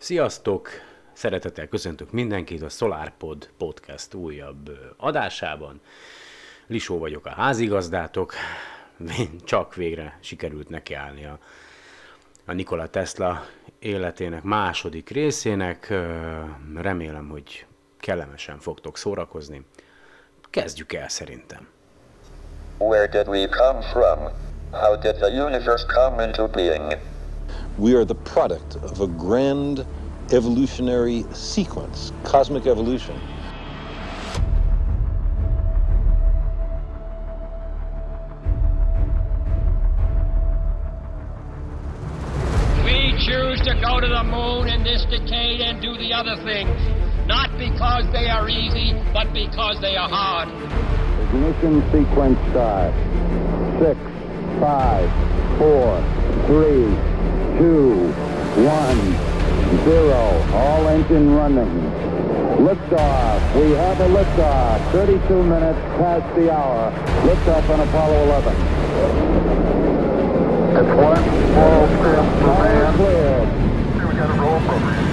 Sziasztok! Szeretettel köszöntök mindenkit a SolarPod podcast újabb adásában. Lisó vagyok a házigazdátok. Csak végre sikerült nekiállni a, a Nikola Tesla életének második részének. Remélem, hogy kellemesen fogtok szórakozni. Kezdjük el szerintem. Where did we come from? How did the universe come into being? We are the product of a grand evolutionary sequence, cosmic evolution. We choose to go to the moon in this decade and do the other things, not because they are easy, but because they are hard. Ignition sequence start. Six, five, four, three, two, one, zero. All engine running. Liftoff. We have a liftoff. 32 minutes past the hour. Liftoff on Apollo 11. It's one small step for man. Cleared. We got a roll program.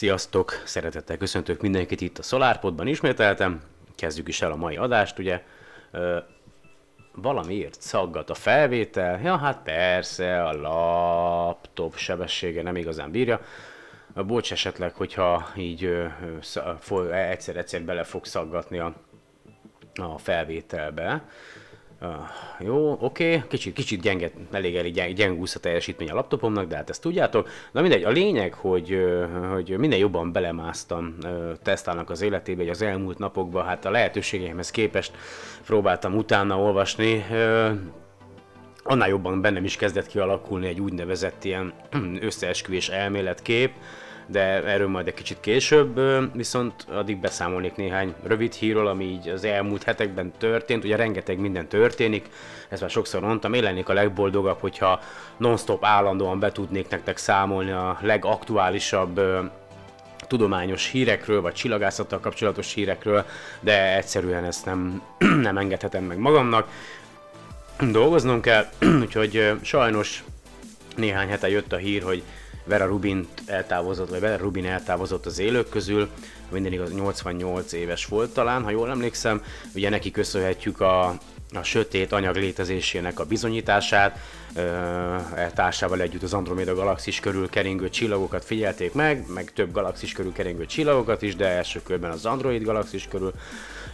Sziasztok! Szeretettel köszöntök mindenkit itt a SolarPodban ismételtem. Kezdjük is el a mai adást, ugye. Ö, valamiért szaggat a felvétel. Ja, hát persze, a laptop sebessége nem igazán bírja. Bocs esetleg, hogyha így egyszer-egyszer bele fog szaggatni a, a felvételbe. Uh, jó, oké, okay. kicsit, kicsit gyenge, elég elég gyeng, gyengúsz a teljesítmény a laptopomnak, de hát ezt tudjátok. Na mindegy, a lényeg, hogy, hogy minden jobban belemásztam tesztálnak az életébe, hogy az elmúlt napokban, hát a lehetőségeimhez képest próbáltam utána olvasni, annál jobban bennem is kezdett kialakulni egy úgynevezett ilyen összeesküvés elméletkép, de erről majd egy kicsit később, viszont addig beszámolnék néhány rövid hírról, ami így az elmúlt hetekben történt, ugye rengeteg minden történik, ezt már sokszor mondtam, én lennék a legboldogabb, hogyha non-stop állandóan be tudnék nektek számolni a legaktuálisabb tudományos hírekről, vagy csillagászattal kapcsolatos hírekről, de egyszerűen ezt nem, nem engedhetem meg magamnak. Dolgoznom kell, úgyhogy sajnos néhány hete jött a hír, hogy Vera Rubin eltávozott, vagy Vera Rubin eltávozott az élők közül, minden igaz 88 éves volt talán, ha jól emlékszem, ugye neki köszönhetjük a, a sötét anyag létezésének a bizonyítását, e társával együtt az Andromeda galaxis körül keringő csillagokat figyelték meg, meg több galaxis körül keringő csillagokat is, de első körben az Android galaxis körül,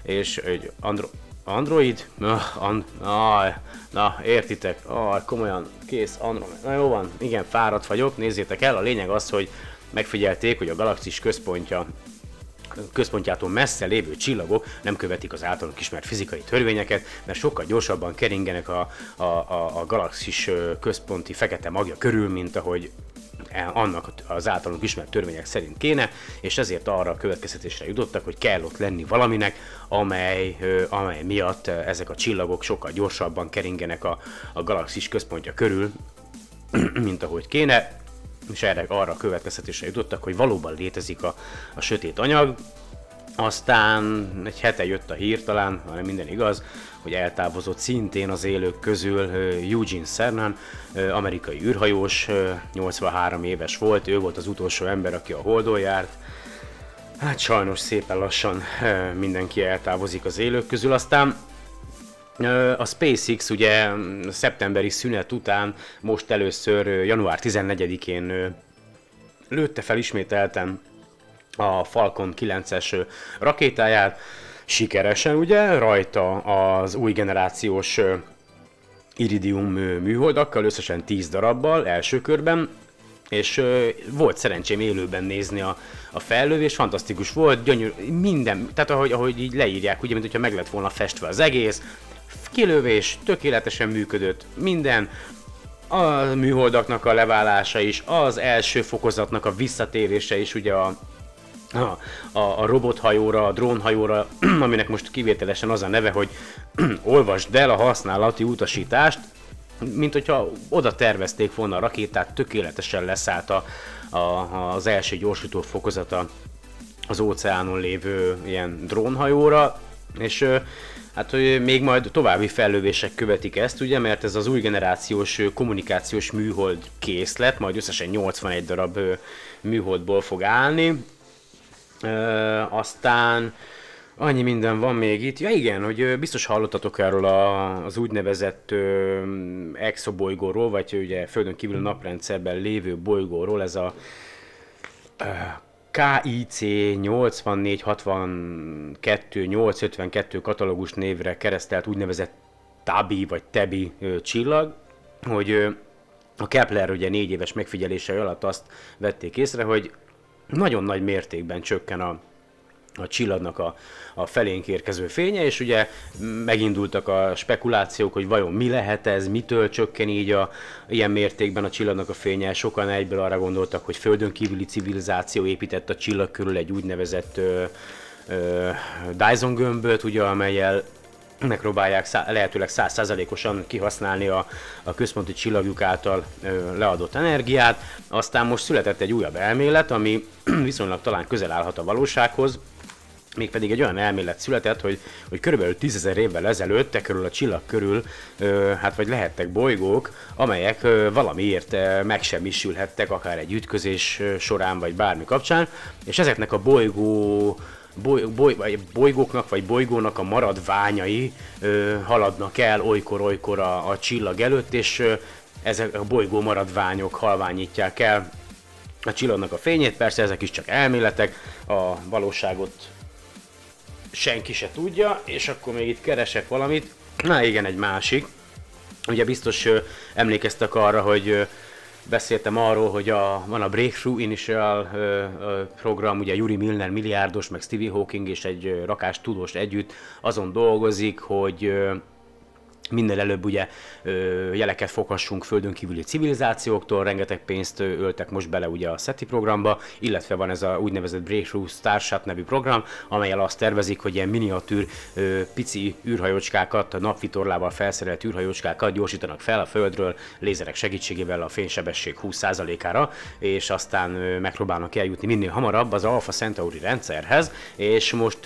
és egy Andro- Android? Na, an, na, na, értitek? Ah, komolyan, kész, Android. Na jó van, igen, fáradt vagyok, nézzétek el. A lényeg az, hogy megfigyelték, hogy a galaxis központja központjától messze lévő csillagok nem követik az általunk ismert fizikai törvényeket, mert sokkal gyorsabban keringenek a, a, a, a galaxis központi fekete magja körül, mint ahogy annak az általunk ismert törvények szerint kéne, és ezért arra a következtetésre jutottak, hogy kell ott lenni valaminek, amely, amely miatt ezek a csillagok sokkal gyorsabban keringenek a, a galaxis központja körül, mint ahogy kéne, és erre arra a következtetésre jutottak, hogy valóban létezik a, a sötét anyag, aztán egy hete jött a hír talán, hanem minden igaz, hogy eltávozott szintén az élők közül Eugene Cernan, amerikai űrhajós, 83 éves volt, ő volt az utolsó ember, aki a Holdon járt. Hát sajnos szépen lassan mindenki eltávozik az élők közül, aztán a SpaceX ugye szeptemberi szünet után most először január 14-én lőtte fel ismételten a Falcon 9-es rakétáját, sikeresen ugye, rajta az új generációs Iridium műholdakkal, összesen 10 darabbal első körben, és volt szerencsém élőben nézni a, a fellövés, fantasztikus volt, gyönyörű, minden, tehát ahogy, ahogy így leírják, ugye, mint hogyha meg lett volna festve az egész, kilövés, tökéletesen működött, minden, a műholdaknak a leválása is, az első fokozatnak a visszatérése is, ugye a, a, a, a robothajóra, a drónhajóra, aminek most kivételesen az a neve, hogy olvasd el a használati utasítást, mint hogyha oda tervezték volna a rakétát, tökéletesen leszállt a, a, az első gyorsító fokozata az óceánon lévő ilyen drónhajóra, és hát hogy még majd további fellövések követik ezt, ugye, mert ez az új generációs kommunikációs műhold készlet, majd összesen 81 darab műholdból fog állni, Ö, aztán annyi minden van még itt. Ja igen, hogy biztos hallottatok erről a, az úgynevezett ö, exobolygóról, vagy ugye Földön kívül a naprendszerben lévő bolygóról, ez a ö, KIC 8462 852 katalógus névre keresztelt úgynevezett TABI vagy TEBI ö, csillag, hogy ö, a Kepler ugye négy éves megfigyelése alatt azt vették észre, hogy nagyon nagy mértékben csökken a, a csillagnak a, a felénk érkező fénye, és ugye megindultak a spekulációk, hogy vajon mi lehet ez, mitől csökken így a, ilyen mértékben a csillagnak a fénye. Sokan egyből arra gondoltak, hogy földön kívüli civilizáció épített a csillag körül egy úgynevezett ö, ö, Dyson gömböt, ugye, amelyel megpróbálják szá- lehetőleg százszázalékosan kihasználni a, a központi csillagjuk által ö, leadott energiát. Aztán most született egy újabb elmélet, ami viszonylag talán közel állhat a valósághoz, mégpedig egy olyan elmélet született, hogy, hogy körülbelül 10.000 évvel ezelőtt te körül a csillag körül, ö, hát vagy lehettek bolygók, amelyek ö, valamiért ö, megsemmisülhettek, akár egy ütközés során, vagy bármi kapcsán, és ezeknek a bolygó boly, boly, vagy bolygóknak vagy bolygónak a maradványai ö, haladnak el olykor-olykor a, a csillag előtt, és ö, ezek a bolygó maradványok halványítják el a csillagnak a fényét, persze ezek is csak elméletek, a valóságot senki se tudja, és akkor még itt keresek valamit. Na igen, egy másik. Ugye biztos ö, emlékeztek arra, hogy ö, beszéltem arról, hogy a, van a Breakthrough Initial ö, ö, program, ugye Yuri Milner milliárdos, meg Stevie Hawking és egy rakás tudós együtt azon dolgozik, hogy ö, minél előbb ugye jeleket foghassunk földön kívüli civilizációktól, rengeteg pénzt öltek most bele ugye a SETI programba, illetve van ez a úgynevezett Breakthrough Starship nevű program, amelyel azt tervezik, hogy ilyen miniatűr pici űrhajócskákat, a napvitorlával felszerelt űrhajócskákat gyorsítanak fel a Földről lézerek segítségével a fénysebesség 20%-ára, és aztán megpróbálnak eljutni minél hamarabb az Alpha Centauri rendszerhez, és most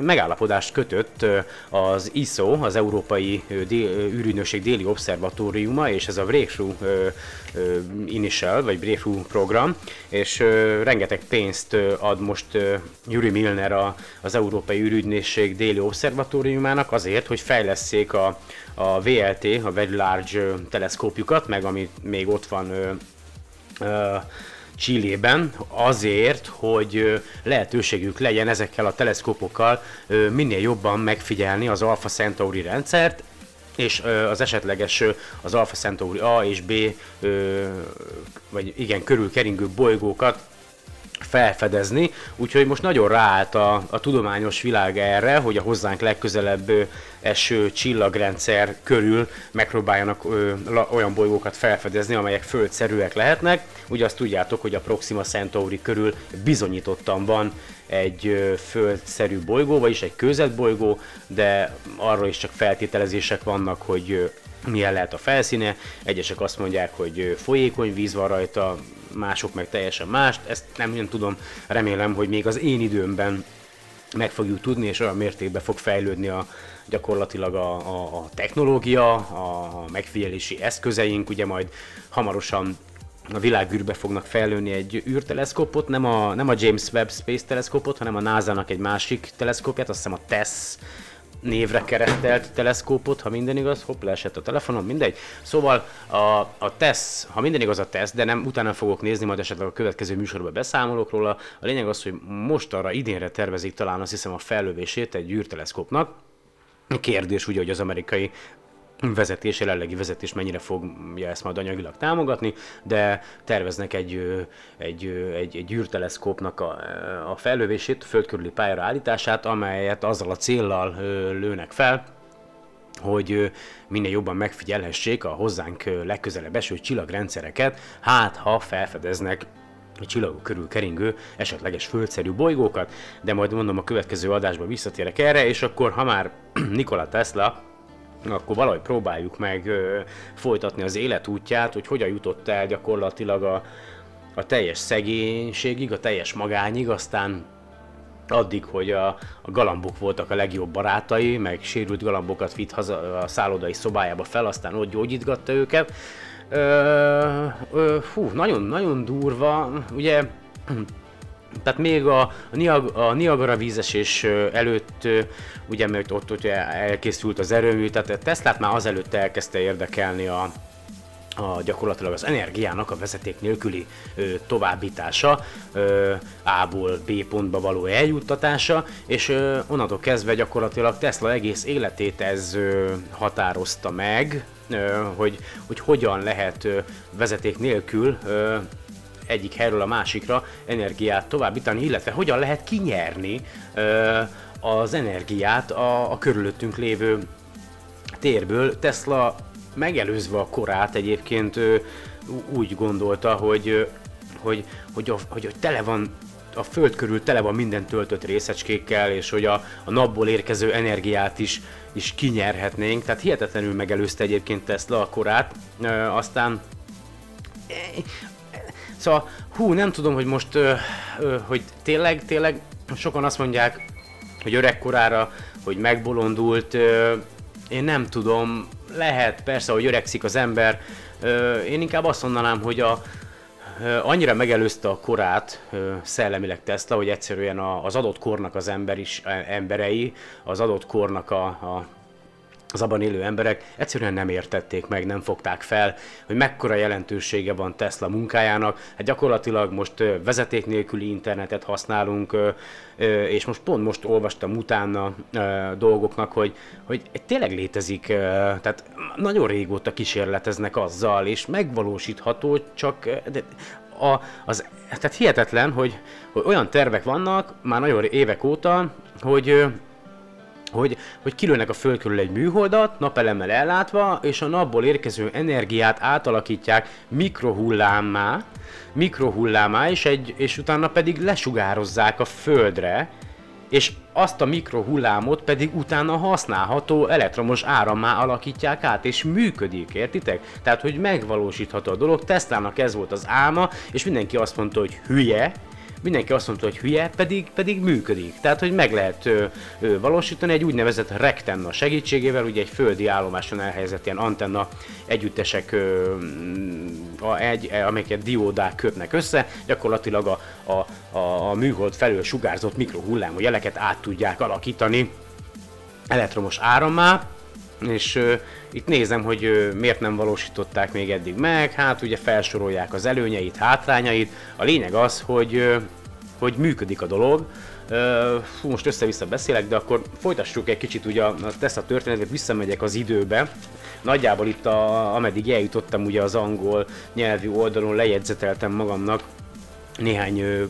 megállapodást kötött az ISO, az Európai dél, űrügynökség déli obszervatóriuma, és ez a Breakthrough Initial, vagy Breakthrough program, és rengeteg pénzt ad most Yuri Milner a, az Európai űrügynökség déli obszervatóriumának azért, hogy fejleszék a, a VLT, a Very Large teleszkópjukat, meg ami még ott van Csillében azért, hogy lehetőségük legyen ezekkel a teleszkópokkal minél jobban megfigyelni az Alpha Centauri rendszert, és az esetleges az Alpha Centauri A és B, vagy igen, körül keringő bolygókat felfedezni, úgyhogy most nagyon ráállt a, a tudományos világ erre, hogy a hozzánk legközelebb eső csillagrendszer körül megpróbáljanak ö, la, olyan bolygókat felfedezni, amelyek földszerűek lehetnek. Ugye azt tudjátok, hogy a Proxima Centauri körül bizonyítottan van egy ö, földszerű bolygó, vagyis egy kőzetbolygó, de arról is csak feltételezések vannak, hogy ö, milyen lehet a felszíne. Egyesek azt mondják, hogy folyékony víz van rajta, mások meg teljesen mást. Ezt nem, nem tudom, remélem, hogy még az én időmben meg fogjuk tudni, és olyan mértékben fog fejlődni a, gyakorlatilag a, a, a technológia, a megfigyelési eszközeink, ugye majd hamarosan a világűrbe fognak fejlődni egy űrteleszkópot, nem a, nem a James Webb Space teleszkópot, hanem a NASA-nak egy másik teleszkópját, azt hiszem a TESS névre keresztelt teleszkópot, ha minden igaz, hopp, leesett a telefonom, mindegy. Szóval a, a TESS, ha minden igaz a TESS, de nem utána fogok nézni, majd esetleg a következő műsorban beszámolok róla. A lényeg az, hogy most arra idénre tervezik talán azt hiszem a fellövését egy űrteleszkópnak. Kérdés ugye, hogy az amerikai vezetés, jelenlegi vezetés mennyire fogja ezt majd anyagilag támogatni, de terveznek egy, egy, egy, egy űrteleszkópnak a, a fellövését, a föld körüli pályára állítását, amelyet azzal a céllal lőnek fel, hogy minél jobban megfigyelhessék a hozzánk legközelebb eső csillagrendszereket, hát ha felfedeznek a csillagok körül keringő esetleges földszerű bolygókat, de majd mondom a következő adásban visszatérek erre, és akkor ha már Nikola Tesla akkor valahogy próbáljuk meg ö, folytatni az életútját, hogy hogyan jutott el gyakorlatilag a, a teljes szegénységig, a teljes magányig, aztán addig, hogy a, a galambok voltak a legjobb barátai, meg sérült galambokat vitt haza a szállodai szobájába fel, aztán ott gyógyítgatta őket. Ö, ö, hú, nagyon, nagyon durva, ugye tehát még a, a, Niag- a Niagara vízesés előtt, ugye mert ott, ott elkészült az erőmű, tehát Teslát már azelőtt elkezdte érdekelni a, a gyakorlatilag az energiának a vezeték nélküli ö, továbbítása, ö, A-ból B pontba való eljuttatása, és ö, onnantól kezdve gyakorlatilag Tesla egész életét ez ö, határozta meg, hogy, hogy hogyan lehet vezeték nélkül egyik helyről a másikra energiát továbbítani, illetve hogyan lehet kinyerni az energiát a, a körülöttünk lévő térből. Tesla megelőzve a korát egyébként úgy gondolta, hogy, hogy, hogy, hogy, hogy tele van a föld körül tele van minden töltött részecskékkel, és hogy a, a napból érkező energiát is, is kinyerhetnénk. Tehát hihetetlenül megelőzte egyébként Tesla a korát. Ö, aztán Szóval, hú, nem tudom, hogy most, ö, ö, hogy tényleg, tényleg sokan azt mondják, hogy öregkorára, hogy megbolondult, ö, én nem tudom, lehet persze, hogy öregszik az ember, ö, én inkább azt mondanám, hogy a, annyira megelőzte a korát szellemileg Tesla, hogy egyszerűen az adott kornak az ember is, e- emberei, az adott kornak a, a az abban élő emberek egyszerűen nem értették meg, nem fogták fel, hogy mekkora jelentősége van Tesla munkájának. Hát gyakorlatilag most vezeték nélküli internetet használunk, és most pont most olvastam utána dolgoknak, hogy, hogy tényleg létezik, tehát nagyon régóta kísérleteznek azzal, és megvalósítható, csak de a, az, tehát hihetetlen, hogy, hogy olyan tervek vannak már nagyon évek óta, hogy hogy, hogy kilőnek a föld körül egy műholdat, napelemmel ellátva, és a napból érkező energiát átalakítják mikrohullámmá, mikrohullámá, és, egy, és utána pedig lesugározzák a földre, és azt a mikrohullámot pedig utána használható elektromos árammá alakítják át, és működik, értitek? Tehát, hogy megvalósítható a dolog, Teslának ez volt az álma, és mindenki azt mondta, hogy hülye, mindenki azt mondta, hogy hülye, pedig, pedig működik. Tehát, hogy meg lehet ö, ö, valósítani egy úgynevezett rektenna segítségével, ugye egy földi állomáson elhelyezett ilyen antenna együttesek, ö, a, egy, amelyeket diódák kötnek össze, gyakorlatilag a, a, a, a műhold felől sugárzott mikrohullámú jeleket át tudják alakítani elektromos árammá, és ö, itt nézem, hogy ö, miért nem valósították még eddig meg, hát ugye felsorolják az előnyeit, hátrányait, a lényeg az, hogy, ö, hogy működik a dolog, Ö, fú, most össze-vissza beszélek, de akkor folytassuk egy kicsit ugye a a történetet, visszamegyek az időbe. Nagyjából itt, a, ameddig eljutottam ugye az angol nyelvű oldalon, lejegyzeteltem magamnak néhány ö,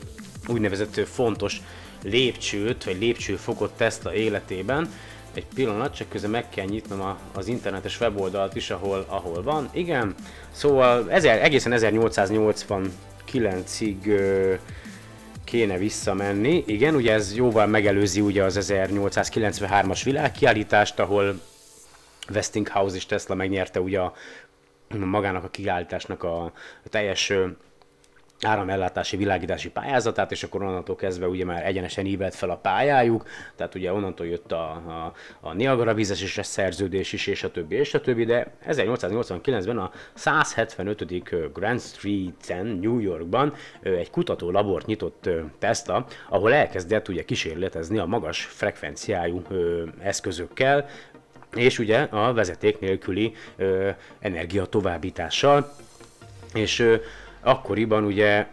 úgynevezett fontos lépcsőt, vagy lépcsőfokot Tesla életében. Egy pillanat, csak közben meg kell nyitnom a, az internetes weboldalt is, ahol, ahol van. Igen, szóval ezer, egészen 1889-ig ö, kéne visszamenni. Igen, ugye ez jóval megelőzi ugye az 1893-as világkiállítást, ahol Westinghouse és Tesla megnyerte ugye a, magának a kiállításnak a, a teljes áramellátási világítási pályázatát, és akkor onnantól kezdve ugye már egyenesen ívelt fel a pályájuk, tehát ugye onnantól jött a, a, a Niagara vízesésre szerződés is, és a többi, és a többi, de 1889-ben a 175. Grand Street-en, New Yorkban egy kutató labort nyitott Tesla, ahol elkezdett ugye kísérletezni a magas frekvenciájú eszközökkel, és ugye a vezeték nélküli energia továbbítással, és ö, akkoriban ugye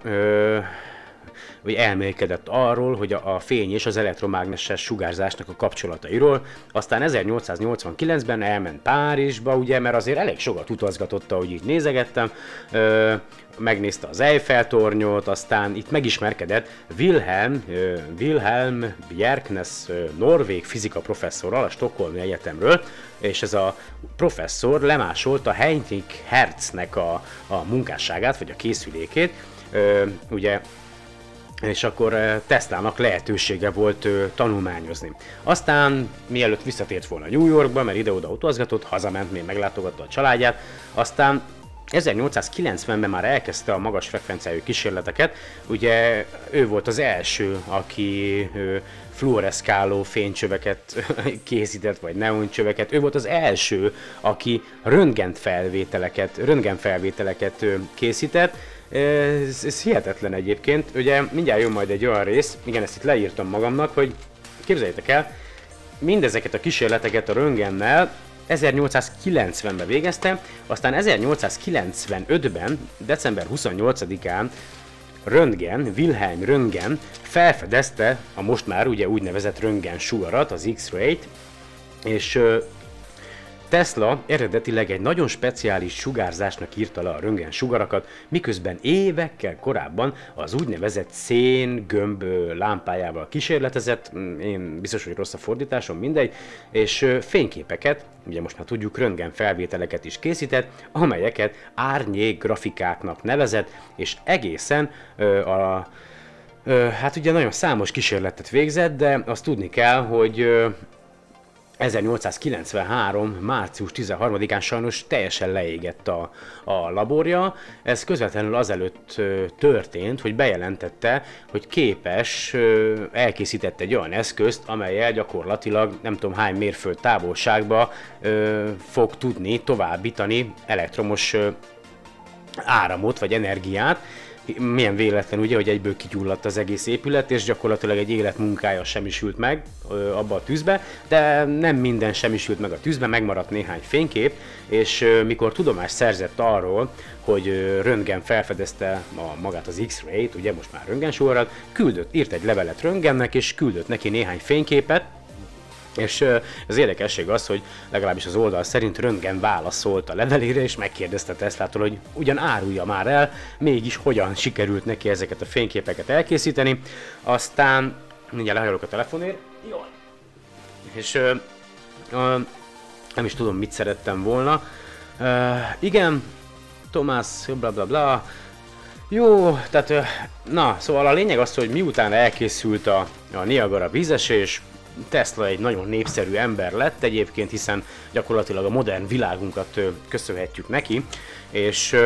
vagy elmélkedett arról, hogy a, a fény és az elektromágneses sugárzásnak a kapcsolatairól. Aztán 1889-ben elment Párizsba, ugye, mert azért elég sokat utazgatott, ahogy így nézegettem, ö, megnézte az Eiffel-tornyot, aztán itt megismerkedett Wilhelm, ö, Wilhelm Bjerknes ö, norvég fizika professzorral a Stockholmi Egyetemről, és ez a professzor lemásolta Heinrich Hertznek a, a munkásságát, vagy a készülékét, ö, ugye és akkor ö, Teslának lehetősége volt ö, tanulmányozni. Aztán, mielőtt visszatért volna New Yorkba, mert ide-oda utazgatott, hazament, még meglátogatta a családját, aztán 1890-ben már elkezdte a magas frekvenciájú kísérleteket, ugye ő volt az első, aki ö, fluoreszkáló fénycsöveket készített, vagy neoncsöveket. Ő volt az első, aki röntgenfelvételeket, röntgenfelvételeket készített. Ez, ez hihetetlen egyébként. Ugye mindjárt jön majd egy olyan rész, igen, ezt itt leírtam magamnak, hogy képzeljétek el, mindezeket a kísérleteket a röntgennel 1890-ben végezte, aztán 1895-ben, december 28-án Röntgen, Wilhelm Röntgen felfedezte a most már ugye úgynevezett röntgen sugarat, az X-ray-t, és Tesla eredetileg egy nagyon speciális sugárzásnak írta le a röntgen sugarakat, miközben évekkel korábban az úgynevezett szén gömb lámpájával kísérletezett, mm, én biztos, hogy rossz a fordításom, mindegy, és fényképeket, ugye most már tudjuk, röntgen felvételeket is készített, amelyeket árnyék grafikáknak nevezett, és egészen a hát ugye nagyon számos kísérletet végzett, de azt tudni kell, hogy 1893. március 13-án sajnos teljesen leégett a, a laborja. Ez közvetlenül azelőtt történt, hogy bejelentette, hogy képes, elkészített egy olyan eszközt, amelyel gyakorlatilag nem tudom hány mérföld távolságba fog tudni továbbítani elektromos áramot vagy energiát, milyen véletlen ugye, hogy egyből kigyulladt az egész épület, és gyakorlatilag egy élet munkája semmisült meg ö, abba a tűzbe, de nem minden semmisült meg a tűzbe, megmaradt néhány fénykép, és ö, mikor tudomást szerzett arról, hogy Röntgen felfedezte a, magát az X-ray-t, ugye most már röntgensugarat, küldött, írt egy levelet Röntgennek, és küldött neki néhány fényképet, és az érdekesség az, hogy legalábbis az oldal szerint Röntgen válaszolt a levelére, és megkérdezte Teslától, hogy ugyan árulja már el, mégis hogyan sikerült neki ezeket a fényképeket elkészíteni. Aztán mindjárt lehajolok a telefonért. Jó. És ö, ö, nem is tudom, mit szerettem volna. Ö, igen, Tomás, bla bla bla. Jó, tehát, ö, na, szóval a lényeg az, hogy miután elkészült a, a Niagara vízesés, Tesla egy nagyon népszerű ember lett egyébként, hiszen gyakorlatilag a modern világunkat köszönhetjük neki, és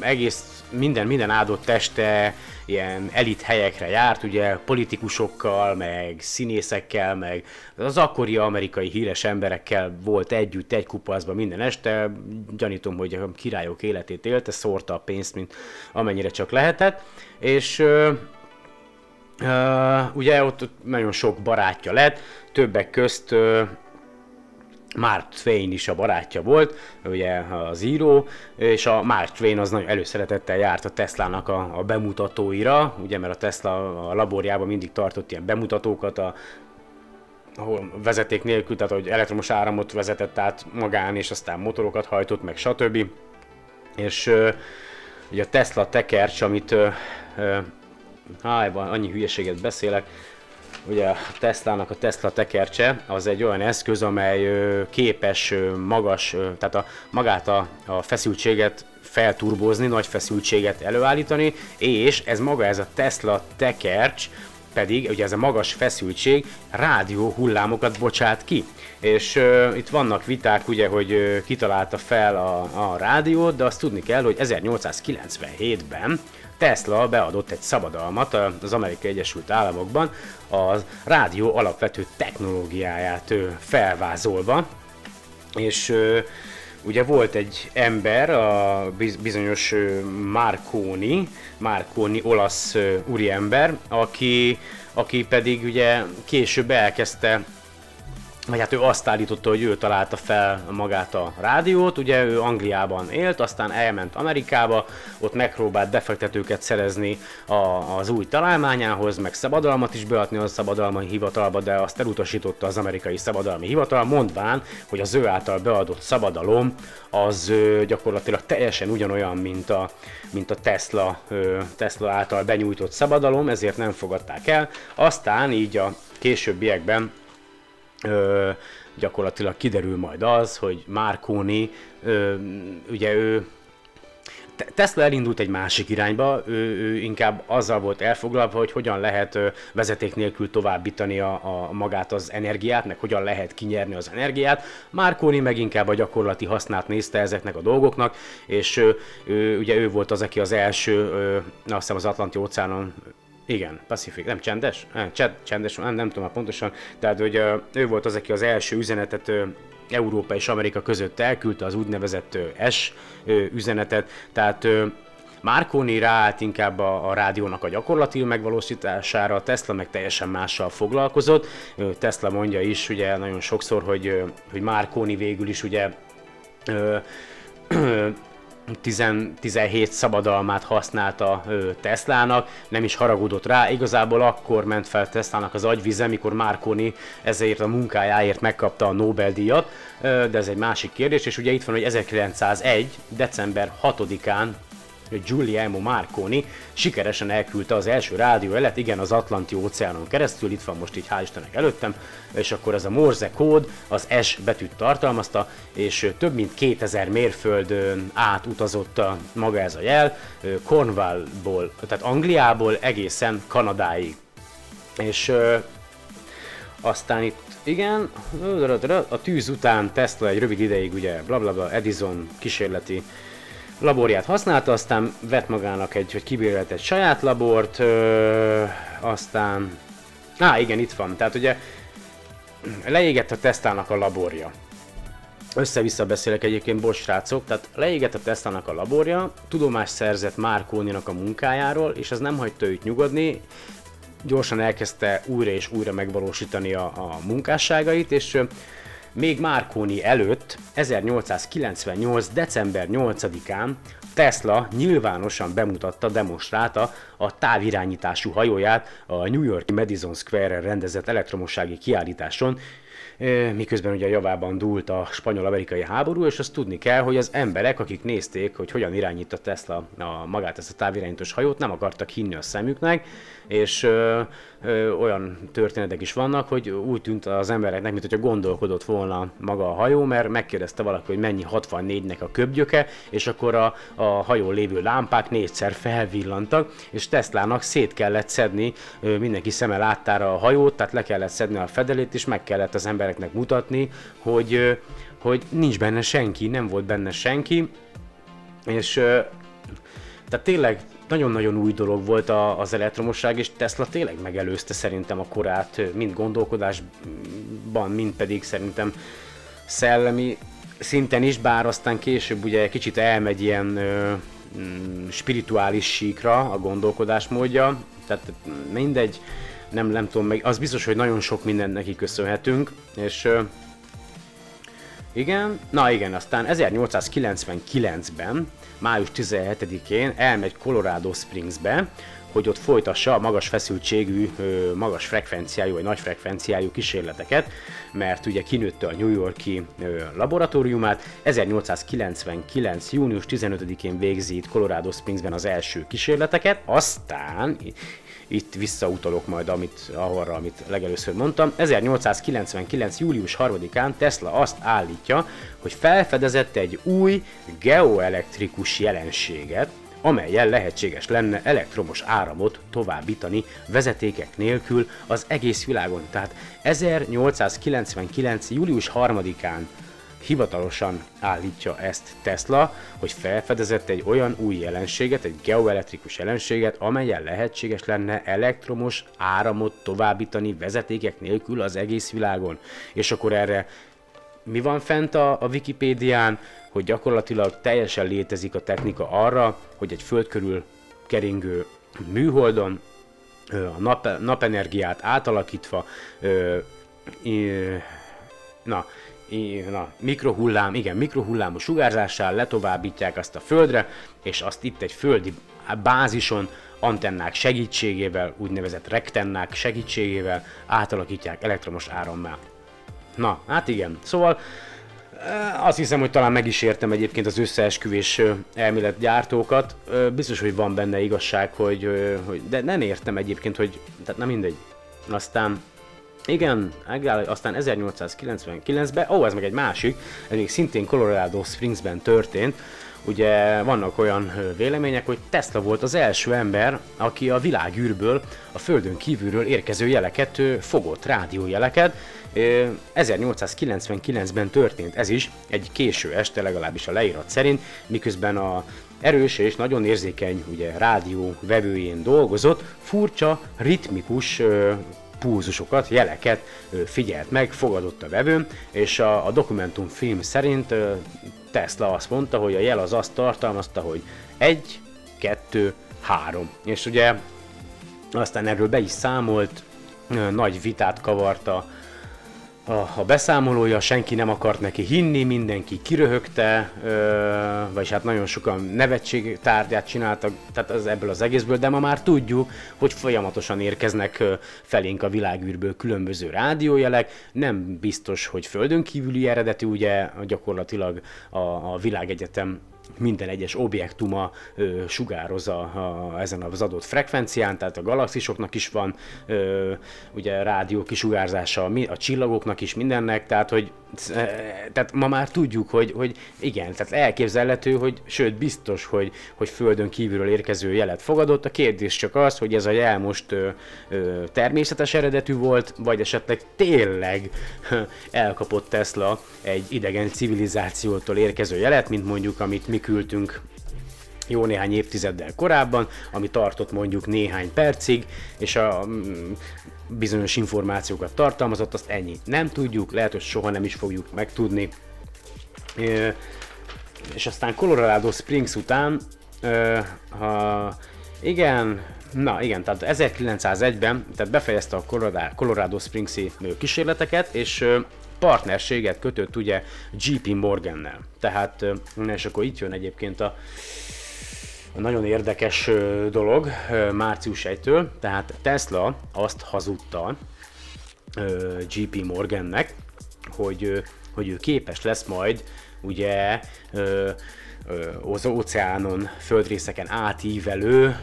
egész minden, minden áldott teste ilyen elit helyekre járt, ugye politikusokkal, meg színészekkel, meg az akkori amerikai híres emberekkel volt együtt egy kupaszban minden este, gyanítom, hogy a királyok életét élte, szórta a pénzt, mint amennyire csak lehetett, és ö, Uh, ugye ott, nagyon sok barátja lett, többek közt uh, Mark Twain is a barátja volt, ugye az író, és a Mark Twain az nagyon előszeretettel járt a Teslának a, a bemutatóira, ugye mert a Tesla a laborjában mindig tartott ilyen bemutatókat, a, ahol vezeték nélkül, tehát hogy elektromos áramot vezetett át magán, és aztán motorokat hajtott, meg stb. És uh, ugye a Tesla tekercs, amit uh, uh, hájban annyi hülyeséget beszélek, ugye a Teslának a Tesla tekercse az egy olyan eszköz, amely ö, képes ö, magas, ö, tehát a, magát a, a feszültséget felturbozni, nagy feszültséget előállítani, és ez maga ez a Tesla tekercs pedig, ugye ez a magas feszültség rádió hullámokat bocsát ki. És uh, itt vannak viták, ugye, hogy uh, kitalálta fel a, a rádiót, de azt tudni kell, hogy 1897-ben Tesla beadott egy szabadalmat az Amerikai Egyesült Államokban a rádió alapvető technológiáját felvázolva, és ugye volt egy ember, a bizonyos Marconi, Marconi olasz úriember, aki, aki pedig ugye később elkezdte vagy hát ő azt állította, hogy ő találta fel magát a rádiót, ugye ő Angliában élt, aztán elment Amerikába, ott megpróbált befektetőket szerezni a, az új találmányához, meg szabadalmat is beadni a szabadalmi hivatalba, de azt elutasította az amerikai szabadalmi hivatal, mondván, hogy az ő által beadott szabadalom az ö, gyakorlatilag teljesen ugyanolyan, mint a, mint a Tesla, ö, Tesla által benyújtott szabadalom, ezért nem fogadták el. Aztán így a későbbiekben ö, gyakorlatilag kiderül majd az, hogy Marconi, ö, ugye ő Te- Tesla elindult egy másik irányba, ő, ő inkább azzal volt elfoglalva, hogy hogyan lehet vezeték nélkül továbbítani a, a magát az energiát, meg hogyan lehet kinyerni az energiát. Marconi meg inkább a gyakorlati hasznát nézte ezeknek a dolgoknak, és ö, ő, ugye ő volt az, aki az első, ö, azt hiszem az Atlanti óceánon igen, Pacific, nem csendes? Nem, csend, csendes, nem, nem tudom már pontosan. Tehát, hogy ő volt az, aki az első üzenetet Európa és Amerika között elküldte, az úgynevezett ö, S üzenetet. Tehát ö, Marconi ráállt inkább a, a rádiónak a gyakorlati megvalósítására, Tesla meg teljesen mással foglalkozott. Tesla mondja is ugye nagyon sokszor, hogy, ö, hogy Marconi végül is ugye ö, 10, 17 szabadalmát használta Teslának, nem is haragudott rá, igazából akkor ment fel Teslának az agyvize, mikor Marconi ezért a munkájáért megkapta a Nobel-díjat, de ez egy másik kérdés, és ugye itt van, hogy 1901. december 6-án Giuliano Marconi sikeresen elküldte az első rádiójelet, igen, az Atlanti óceánon keresztül, itt van most így hál' Istennek előttem, és akkor ez a Morse kód az S betűt tartalmazta, és több mint 2000 mérföldön átutazott a, maga ez a jel, Cornwallból, tehát Angliából egészen Kanadáig. És aztán itt, igen, a tűz után Tesla egy rövid ideig ugye blablabla bla, bla, Edison kísérleti laborját használta, aztán vett magának egy, hogy kibérelt egy saját labort, ö, aztán... Á, igen, itt van. Tehát ugye leégett a Teslának a laborja. Össze-vissza beszélek egyébként, bocs srácok, tehát leégett a Teslának a laborja, tudomást szerzett Márkóninak a munkájáról, és ez nem hagyta őt nyugodni, gyorsan elkezdte újra és újra megvalósítani a, a munkásságait, és még Marconi előtt, 1898. december 8-án Tesla nyilvánosan bemutatta, demonstrálta a távirányítású hajóját a New Yorki Madison Square-en rendezett elektromossági kiállításon, Ö, miközben ugye javában dúlt a spanyol-amerikai háború, és azt tudni kell, hogy az emberek, akik nézték, hogy hogyan irányított Tesla a, magát ezt a távirányítós hajót, nem akartak hinni a szemüknek, és ö, ö, olyan történetek is vannak, hogy úgy tűnt az embereknek, mint hogyha gondolkodott volna maga a hajó, mert megkérdezte valaki, hogy mennyi 64-nek a köbgyöke, és akkor a, a hajón lévő lámpák négyszer felvillantak, és Teslának szét kellett szedni ö, mindenki szeme láttára a hajót, tehát le kellett szedni a fedelét, és meg kellett az embereknek mutatni, hogy, ö, hogy nincs benne senki, nem volt benne senki, és tehát tényleg nagyon-nagyon új dolog volt a, az elektromosság, és Tesla tényleg megelőzte szerintem a korát, mind gondolkodásban, mind pedig szerintem szellemi szinten is, bár aztán később ugye kicsit elmegy ilyen ö, mm, spirituális síkra a gondolkodás módja, tehát mindegy, nem, nem tudom meg, az biztos, hogy nagyon sok mindent neki köszönhetünk, és ö, igen, na igen, aztán 1899-ben, május 17-én elmegy Colorado Springsbe, hogy ott folytassa a magas feszültségű, magas frekvenciájú vagy nagy frekvenciájú kísérleteket, mert ugye kinőtte a New Yorki laboratóriumát. 1899. június 15-én végzi itt Colorado Springsben az első kísérleteket, aztán itt visszautalok majd amit, arra, amit legelőször mondtam. 1899. július 3-án Tesla azt állítja, hogy felfedezett egy új geoelektrikus jelenséget, amelyen lehetséges lenne elektromos áramot továbbítani vezetékek nélkül az egész világon. Tehát 1899. július 3-án hivatalosan állítja ezt Tesla, hogy felfedezett egy olyan új jelenséget, egy geoelektrikus jelenséget, amelyen lehetséges lenne elektromos áramot továbbítani vezetékek nélkül az egész világon. És akkor erre mi van fent a, a Wikipédián, hogy gyakorlatilag teljesen létezik a technika arra, hogy egy föld körül keringő műholdon a nap, napenergiát átalakítva ö, ö, na, na, mikrohullám, igen, mikrohullámos sugárzással letovábbítják azt a földre, és azt itt egy földi bázison antennák segítségével, úgynevezett rektennák segítségével átalakítják elektromos árammá. Na, hát igen. Szóval azt hiszem, hogy talán meg is értem egyébként az összeesküvés elméletgyártókat. Biztos, hogy van benne igazság, hogy, hogy de nem értem egyébként, hogy, tehát nem mindegy. Aztán igen, megáll, aztán 1899-ben, ó, ez meg egy másik, ez még szintén Colorado Springsben történt, ugye vannak olyan vélemények, hogy Tesla volt az első ember, aki a világűrből, a földön kívülről érkező jeleket fogott, rádiójeleket. Ö, 1899-ben történt ez is, egy késő este legalábbis a leírat szerint, miközben a erős és nagyon érzékeny ugye, rádió vevőjén dolgozott, furcsa, ritmikus ö, pulzusokat, jeleket figyelt meg, fogadott a vevőn, és a, a dokumentumfilm szerint Tesla azt mondta, hogy a jel az azt tartalmazta, hogy 1, 2, 3. És ugye aztán erről be is számolt, nagy vitát kavarta a, beszámolója, senki nem akart neki hinni, mindenki kiröhögte, ö, vagyis hát nagyon sokan nevetség tárgyát csináltak tehát az ebből az egészből, de ma már tudjuk, hogy folyamatosan érkeznek felénk a világűrből különböző rádiójelek, nem biztos, hogy földön kívüli eredetű, ugye gyakorlatilag a, a világegyetem minden egyes objektuma ö, sugároz a, a, ezen az adott frekvencián, tehát a galaxisoknak is van ö, ugye rádió kisugárzása, a, csillagoknak is mindennek, tehát hogy e, tehát ma már tudjuk, hogy, hogy igen, tehát elképzelhető, hogy sőt biztos, hogy, hogy földön kívülről érkező jelet fogadott. A kérdés csak az, hogy ez a jel most ö, ö, természetes eredetű volt, vagy esetleg tényleg elkapott Tesla egy idegen civilizációtól érkező jelet, mint mondjuk amit mi küldtünk jó néhány évtizeddel korábban, ami tartott mondjuk néhány percig, és a mm, bizonyos információkat tartalmazott, azt ennyi. Nem tudjuk, lehet, hogy soha nem is fogjuk megtudni. És aztán Colorado Springs után, ha, igen, na igen, tehát 1901-ben tehát befejezte a Colorado, Springs-i kísérleteket, és partnerséget kötött ugye JP Morgannel. Tehát, és akkor itt jön egyébként a, nagyon érdekes dolog március 1-től, tehát Tesla azt hazudta JP Morgannek, hogy, hogy ő képes lesz majd ugye az óceánon, földrészeken átívelő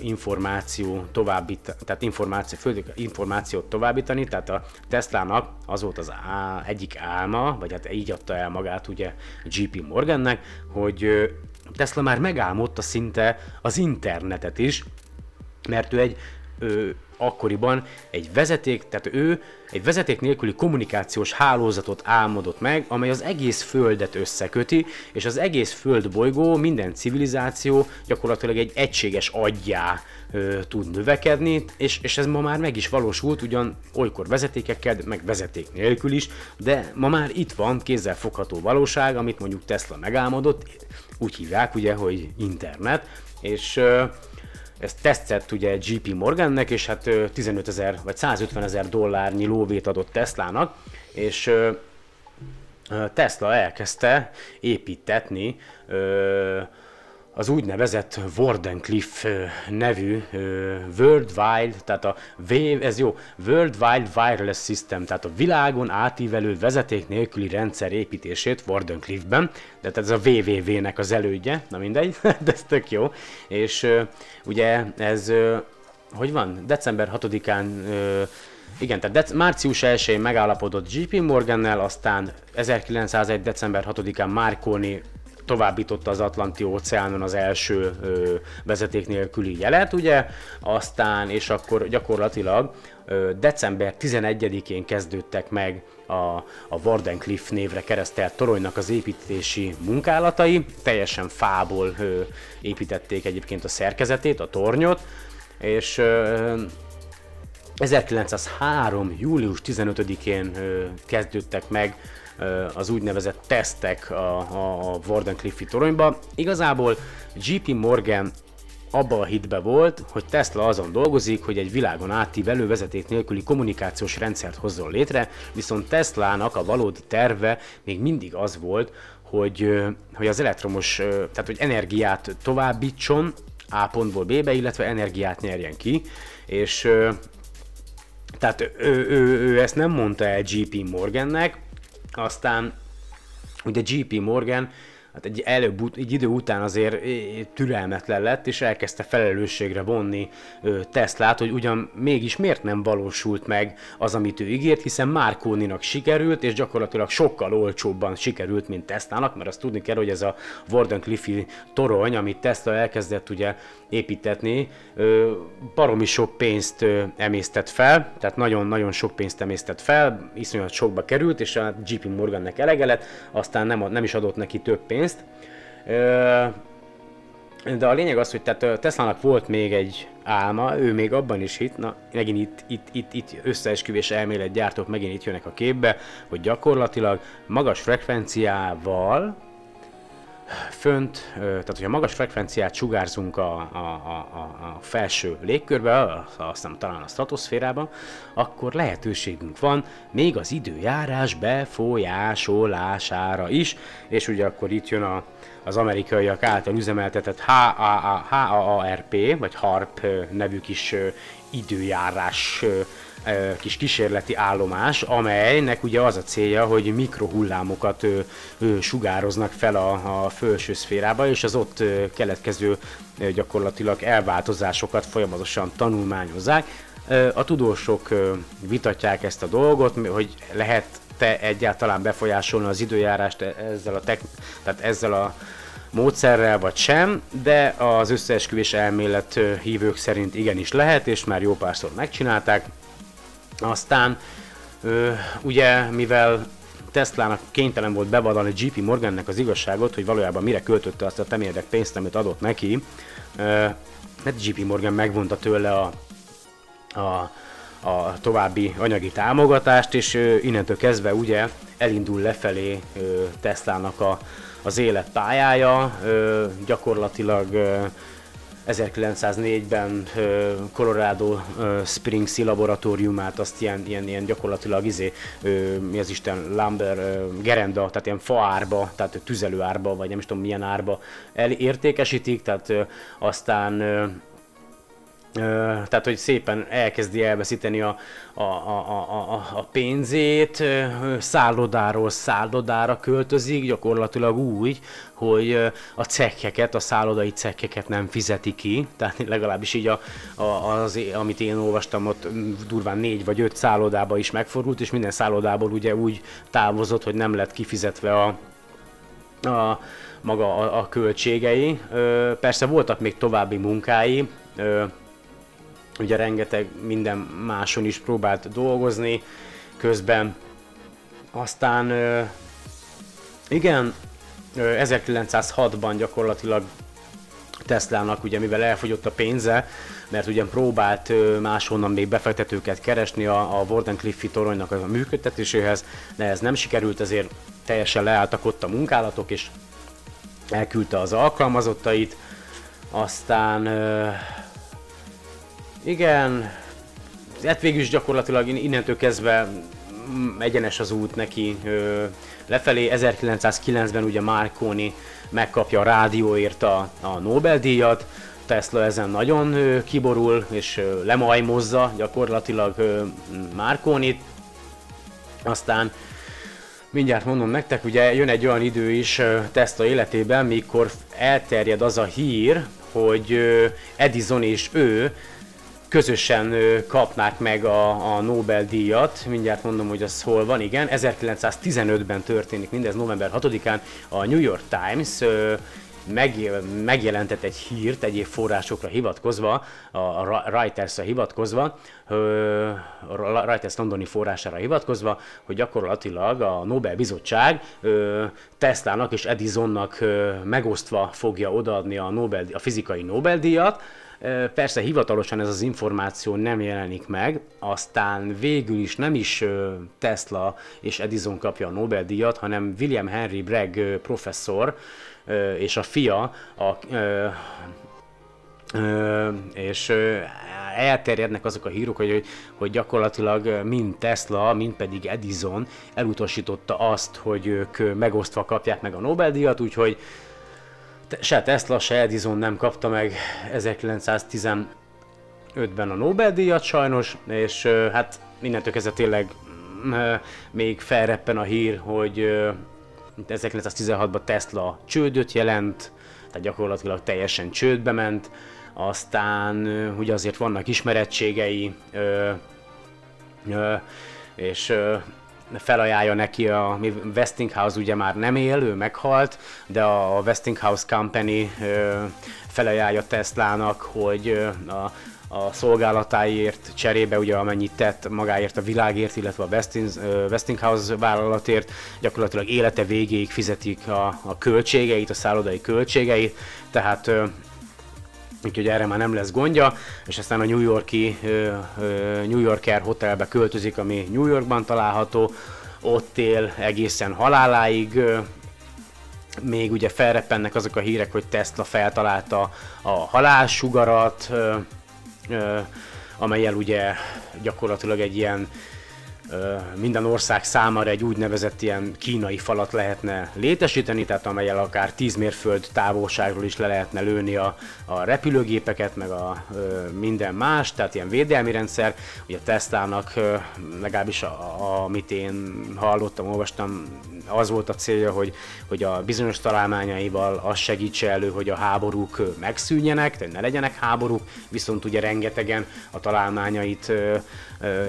információ továbbít, tehát információ, föld, információt továbbítani, tehát a Teslának az volt az á, egyik álma, vagy hát így adta el magát ugye JP Morgannek, hogy Tesla már megálmodta szinte az internetet is, mert ő egy ö, akkoriban egy vezeték, tehát ő egy vezeték nélküli kommunikációs hálózatot álmodott meg, amely az egész Földet összeköti, és az egész Földbolygó, minden civilizáció gyakorlatilag egy egységes agyjá ö, tud növekedni, és, és ez ma már meg is valósult, ugyan olykor vezetékekkel, meg vezeték nélkül is, de ma már itt van kézzelfogható valóság, amit mondjuk Tesla megálmodott, úgy hívják ugye, hogy internet, és ö, ezt tetszett ugye JP Morgannek, és hát ö, 15 ezer vagy 150 ezer dollárnyi lóvét adott Teslának, és Tesla elkezdte építetni az úgynevezett Wardenclyffe nevű ö, Worldwide, tehát a v, ez jó, Worldwide Wireless System, tehát a világon átívelő vezeték nélküli rendszer építését Wardenclyffe-ben, de tehát ez a WWW-nek az elődje, na mindegy, de ez tök jó, és ugye ez, hogy van, december 6-án ö, igen, tehát dec- március 1-én megállapodott JP Morgannel, aztán 1901. december 6-án Marconi továbbította az Atlanti óceánon az első ö, vezeték nélküli jelet, ugye, aztán, és akkor gyakorlatilag ö, december 11-én kezdődtek meg a, a Wardenclyffe névre keresztelt toronynak az építési munkálatai, teljesen fából ö, építették egyébként a szerkezetét, a tornyot, és ö, 1903. július 15-én ö, kezdődtek meg az úgynevezett tesztek a, a, Wardenclyffe toronyba. Igazából JP Morgan abba a hitbe volt, hogy Tesla azon dolgozik, hogy egy világon átívelő vezeték nélküli kommunikációs rendszert hozzon létre, viszont Teslának a valódi terve még mindig az volt, hogy, hogy az elektromos, tehát hogy energiát továbbítson A pontból B-be, illetve energiát nyerjen ki, és tehát ő, ő, ő, ezt nem mondta el JP Morgannek, aztán ugye JP Morgan hát egy, előbb, egy idő után azért türelmetlen lett, és elkezdte felelősségre vonni Teslát, hogy ugyan mégis miért nem valósult meg az, amit ő ígért, hiszen Marconinak sikerült, és gyakorlatilag sokkal olcsóbban sikerült, mint Teslának, mert azt tudni kell, hogy ez a Wardenclyffe torony, amit Tesla elkezdett ugye építetni, baromi sok pénzt emésztett fel, tehát nagyon-nagyon sok pénzt emésztett fel, iszonyat sokba került, és a JP Morgannek elege lett, aztán nem, nem is adott neki több pénzt. Ö, de a lényeg az, hogy tehát ö, Teslának volt még egy álma, ő még abban is hit, na megint itt, itt, itt, itt összeesküvés elmélet gyártók megint itt jönnek a képbe, hogy gyakorlatilag magas frekvenciával fönt, tehát hogyha magas frekvenciát sugárzunk a, a, a, a, felső légkörbe, aztán talán a stratoszférába, akkor lehetőségünk van még az időjárás befolyásolására is, és ugye akkor itt jön a, az amerikaiak által üzemeltetett HAA HAARP, vagy HARP nevű kis időjárás kis kísérleti állomás, amelynek ugye az a célja, hogy mikrohullámokat ö, sugároznak fel a, a felső szférába, és az ott keletkező gyakorlatilag elváltozásokat folyamatosan tanulmányozzák. A tudósok ö, vitatják ezt a dolgot, hogy lehet te egyáltalán befolyásolni az időjárást e- ezzel a, tek- tehát ezzel a módszerrel vagy sem, de az összeesküvés elmélet hívők szerint igenis lehet, és már jó párszor megcsinálták. Aztán ö, ugye, mivel Teslának kénytelen volt bevallani JP Morgannek az igazságot, hogy valójában mire költötte azt a temérdek pénzt, amit adott neki, ö, hát JP Morgan megvonta tőle a, a, a további anyagi támogatást, és ö, innentől kezdve ugye elindul lefelé ö, Teslának a, az életpályája, ö, gyakorlatilag ö, 1904-ben ö, Colorado ö, Springs laboratóriumát azt ilyen, ilyen, ilyen gyakorlatilag izé, mi az Isten, lumber, gerenda, tehát ilyen faárba, tehát tüzelőárba, vagy nem is tudom milyen árba elértékesítik, tehát aztán tehát, hogy szépen elkezdi elveszíteni a, a, a, a, a, pénzét, szállodáról szállodára költözik, gyakorlatilag úgy, hogy a cekkeket, a szállodai cekkeket nem fizeti ki, tehát legalábbis így a, a, az, amit én olvastam, ott durván négy vagy öt szállodába is megfordult, és minden szállodából ugye úgy távozott, hogy nem lett kifizetve a, a maga a, a költségei. Persze voltak még további munkái, ugye rengeteg minden máson is próbált dolgozni közben. Aztán igen, ö, 1906-ban gyakorlatilag Teslának, ugye mivel elfogyott a pénze, mert ugye próbált máshonnan még befektetőket keresni a, a Wardenclyffe toronynak a működtetéséhez, de ez nem sikerült, ezért teljesen leálltak ott a munkálatok, és elküldte az alkalmazottait, aztán igen, hát végül is gyakorlatilag in- innentől kezdve mm, egyenes az út neki lefelé. 1909-ben ugye Marconi megkapja a rádióért a, a Nobel-díjat, Tesla ezen nagyon kiborul és ö, lemajmozza gyakorlatilag ö, Marconit. Aztán mindjárt mondom nektek, ugye jön egy olyan idő is Tesla életében, mikor elterjed az a hír, hogy Edison és ő közösen kapnák meg a, a Nobel-díjat, mindjárt mondom, hogy az hol van, igen, 1915-ben történik mindez, november 6-án a New York Times ö, meg, megjelentett egy hírt egyéb forrásokra hivatkozva, a, Reuters-re hivatkozva, a Reuters londoni forrására hivatkozva, hogy gyakorlatilag a Nobel-bizottság Teslának és Edisonnak megosztva fogja odaadni a, Nobel, a fizikai Nobel-díjat, Persze hivatalosan ez az információ nem jelenik meg, aztán végül is nem is Tesla és Edison kapja a Nobel-díjat, hanem William Henry Bragg professzor és a fia, a, és elterjednek azok a hírok, hogy, hogy gyakorlatilag mind Tesla, mind pedig Edison elutasította azt, hogy ők megosztva kapják meg a Nobel-díjat, úgyhogy se Tesla, se Edison nem kapta meg 1915-ben a Nobel-díjat sajnos, és hát innentől kezdve tényleg ö, még felreppen a hír, hogy ö, 1916-ban Tesla csődöt jelent, tehát gyakorlatilag teljesen csődbe ment, aztán ugye azért vannak ismerettségei, és felajánlja neki a Westinghouse ugye már nem él, ő meghalt, de a Westinghouse Company felajánlja Teslának, hogy a, a szolgálatáért cserébe, ugye amennyit tett magáért a világért, illetve a Westinghouse vállalatért, gyakorlatilag élete végéig fizetik a, a költségeit, a szállodai költségeit, tehát úgyhogy erre már nem lesz gondja, és aztán a New Yorki New Yorker hotelbe költözik, ami New Yorkban található, ott él egészen haláláig, még ugye felreppennek azok a hírek, hogy Tesla feltalálta a halálsugarat, amelyel ugye gyakorlatilag egy ilyen minden ország számára egy úgynevezett ilyen kínai falat lehetne létesíteni, tehát amelyel akár 10 mérföld távolságról is le lehetne lőni a, a repülőgépeket, meg a ö, minden más, tehát ilyen védelmi rendszer. Ugye Teslának, ö, legalábbis a, a, amit én hallottam, olvastam, az volt a célja, hogy, hogy a bizonyos találmányaival az segítse elő, hogy a háborúk megszűnjenek, tehát ne legyenek háborúk, viszont ugye rengetegen a találmányait ö,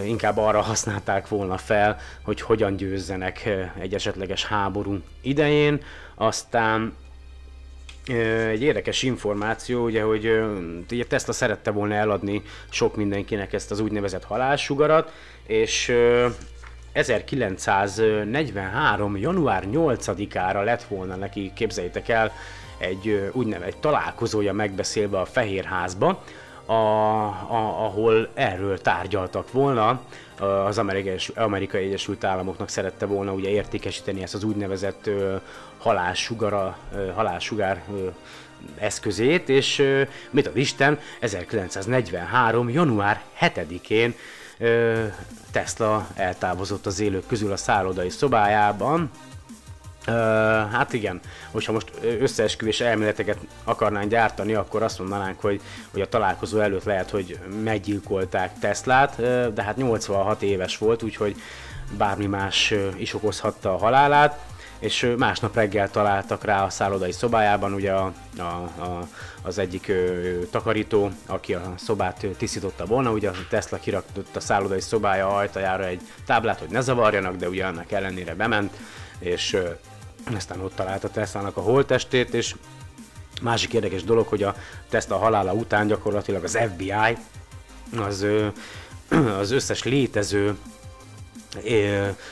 inkább arra használták volna fel, hogy hogyan győzzenek egy esetleges háború idején. Aztán egy érdekes információ, ugye, hogy ugye Tesla szerette volna eladni sok mindenkinek ezt az úgynevezett halálsugarat, és ö, 1943. január 8-ára lett volna neki, képzeljétek el, egy úgynevezett találkozója megbeszélve a Fehérházba, a, a, ahol erről tárgyaltak volna, az Amerikai, Amerikai Egyesült Államoknak szerette volna ugye értékesíteni ezt az úgynevezett ö, ö, eszközét, és ö, mit ad Isten, 1943. január 7-én ö, Tesla eltávozott az élők közül a szállodai szobájában, Hát igen, hogyha most összeesküvés elméleteket akarnánk gyártani, akkor azt mondanánk, hogy, hogy a találkozó előtt lehet, hogy meggyilkolták Teslát, de hát 86 éves volt, úgyhogy bármi más is okozhatta a halálát, és másnap reggel találtak rá a szállodai szobájában, ugye a, a, a, az egyik ö, takarító, aki a szobát tisztította volna, ugye a Tesla kiraktott a szállodai szobája ajtajára egy táblát, hogy ne zavarjanak, de ugye annak ellenére bement, és ö, aztán ott találta Teslának a holttestét, és másik érdekes dolog, hogy a Tesla halála után gyakorlatilag az FBI az, az összes létező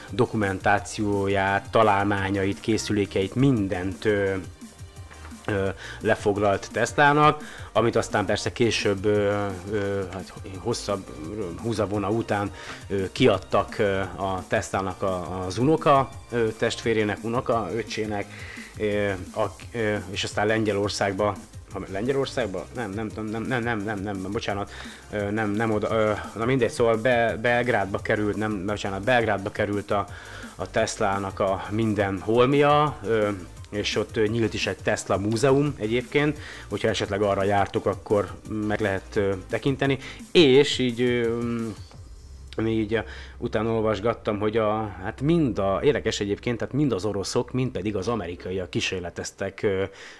dokumentációját, találmányait, készülékeit, mindent lefoglalt Teslának, amit aztán persze később hát hosszabb húzavona után kiadtak a Teslának a, az unoka testvérének, unoka öcsének, és aztán Lengyelországba Lengyelországban? Nem, nem, nem, nem, nem, nem, nem, bocsánat, nem, nem oda, na mindegy, szóval Be, Belgrádba került, nem, bocsánat, Belgrádba került a, a Teslának a minden holmia, és ott nyílt is egy Tesla múzeum egyébként, hogyha esetleg arra jártok, akkor meg lehet tekinteni, és így még így utána olvasgattam, hogy a, hát mind a, érdekes egyébként, tehát mind az oroszok, mind pedig az amerikaiak kísérleteztek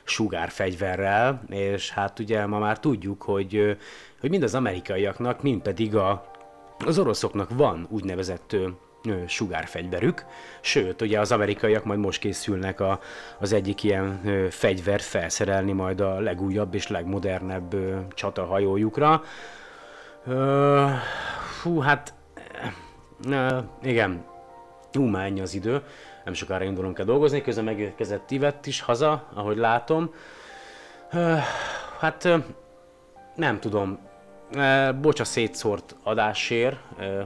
sugárfegyverrel, és hát ugye ma már tudjuk, hogy, hogy mind az amerikaiaknak, mind pedig a, az oroszoknak van úgynevezett sugárfegyverük, sőt, ugye az amerikaiak majd most készülnek a, az egyik ilyen ö, fegyvert felszerelni majd a legújabb és legmodernebb csatahajójukra. Ö, fú, hát ö, igen, már ennyi az idő, nem sokára indulunk el dolgozni, közben megérkezett Tivett is haza, ahogy látom. Hát nem tudom, bocs a szétszórt adásért,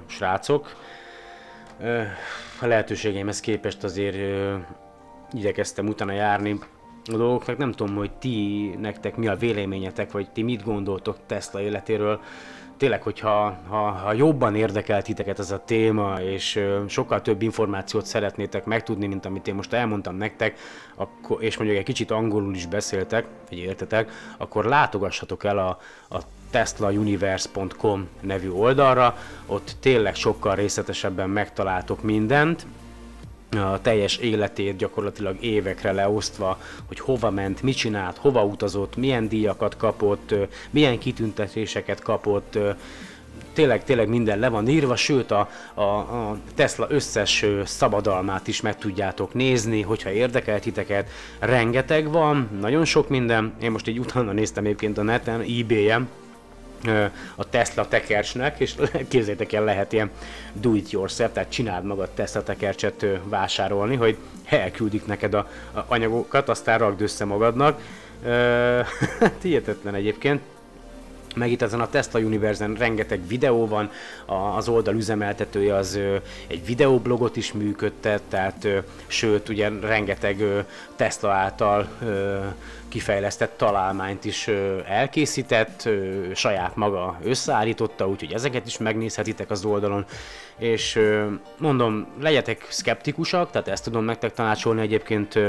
srácok, a lehetőségeimhez képest azért igyekeztem utána járni a dolgoknak. Nem tudom, hogy ti, nektek mi a véleményetek, vagy ti mit gondoltok Tesla életéről. Tényleg, hogyha ha, ha jobban érdekel titeket ez a téma, és sokkal több információt szeretnétek megtudni, mint amit én most elmondtam nektek, akkor, és mondjuk egy kicsit angolul is beszéltek, vagy értetek, akkor látogassatok el a, a teslauniverse.com nevű oldalra, ott tényleg sokkal részletesebben megtaláltok mindent, a teljes életét gyakorlatilag évekre leosztva, hogy hova ment, mit csinált, hova utazott, milyen díjakat kapott, milyen kitüntetéseket kapott, tényleg, tényleg minden le van írva, sőt a, a, a Tesla összes szabadalmát is meg tudjátok nézni, hogyha érdekel titeket. Rengeteg van, nagyon sok minden. Én most így utána néztem egyébként a neten, eBay-en, a Tesla tekercsnek, és képzeljétek el, lehet ilyen do it yourself, tehát csináld magad Tesla tekercset vásárolni, hogy elküldik neked a, a anyagokat, aztán rakd össze magadnak. Hát egyébként. Meg itt ezen a Tesla Universe-en rengeteg videó van, az oldal üzemeltetője az egy videoblogot is működtet, tehát sőt, ugye rengeteg Tesla által kifejlesztett találmányt is elkészített, saját maga összeállította, úgyhogy ezeket is megnézhetitek az oldalon, és mondom, legyetek szkeptikusak, tehát ezt tudom nektek tanácsolni egyébként,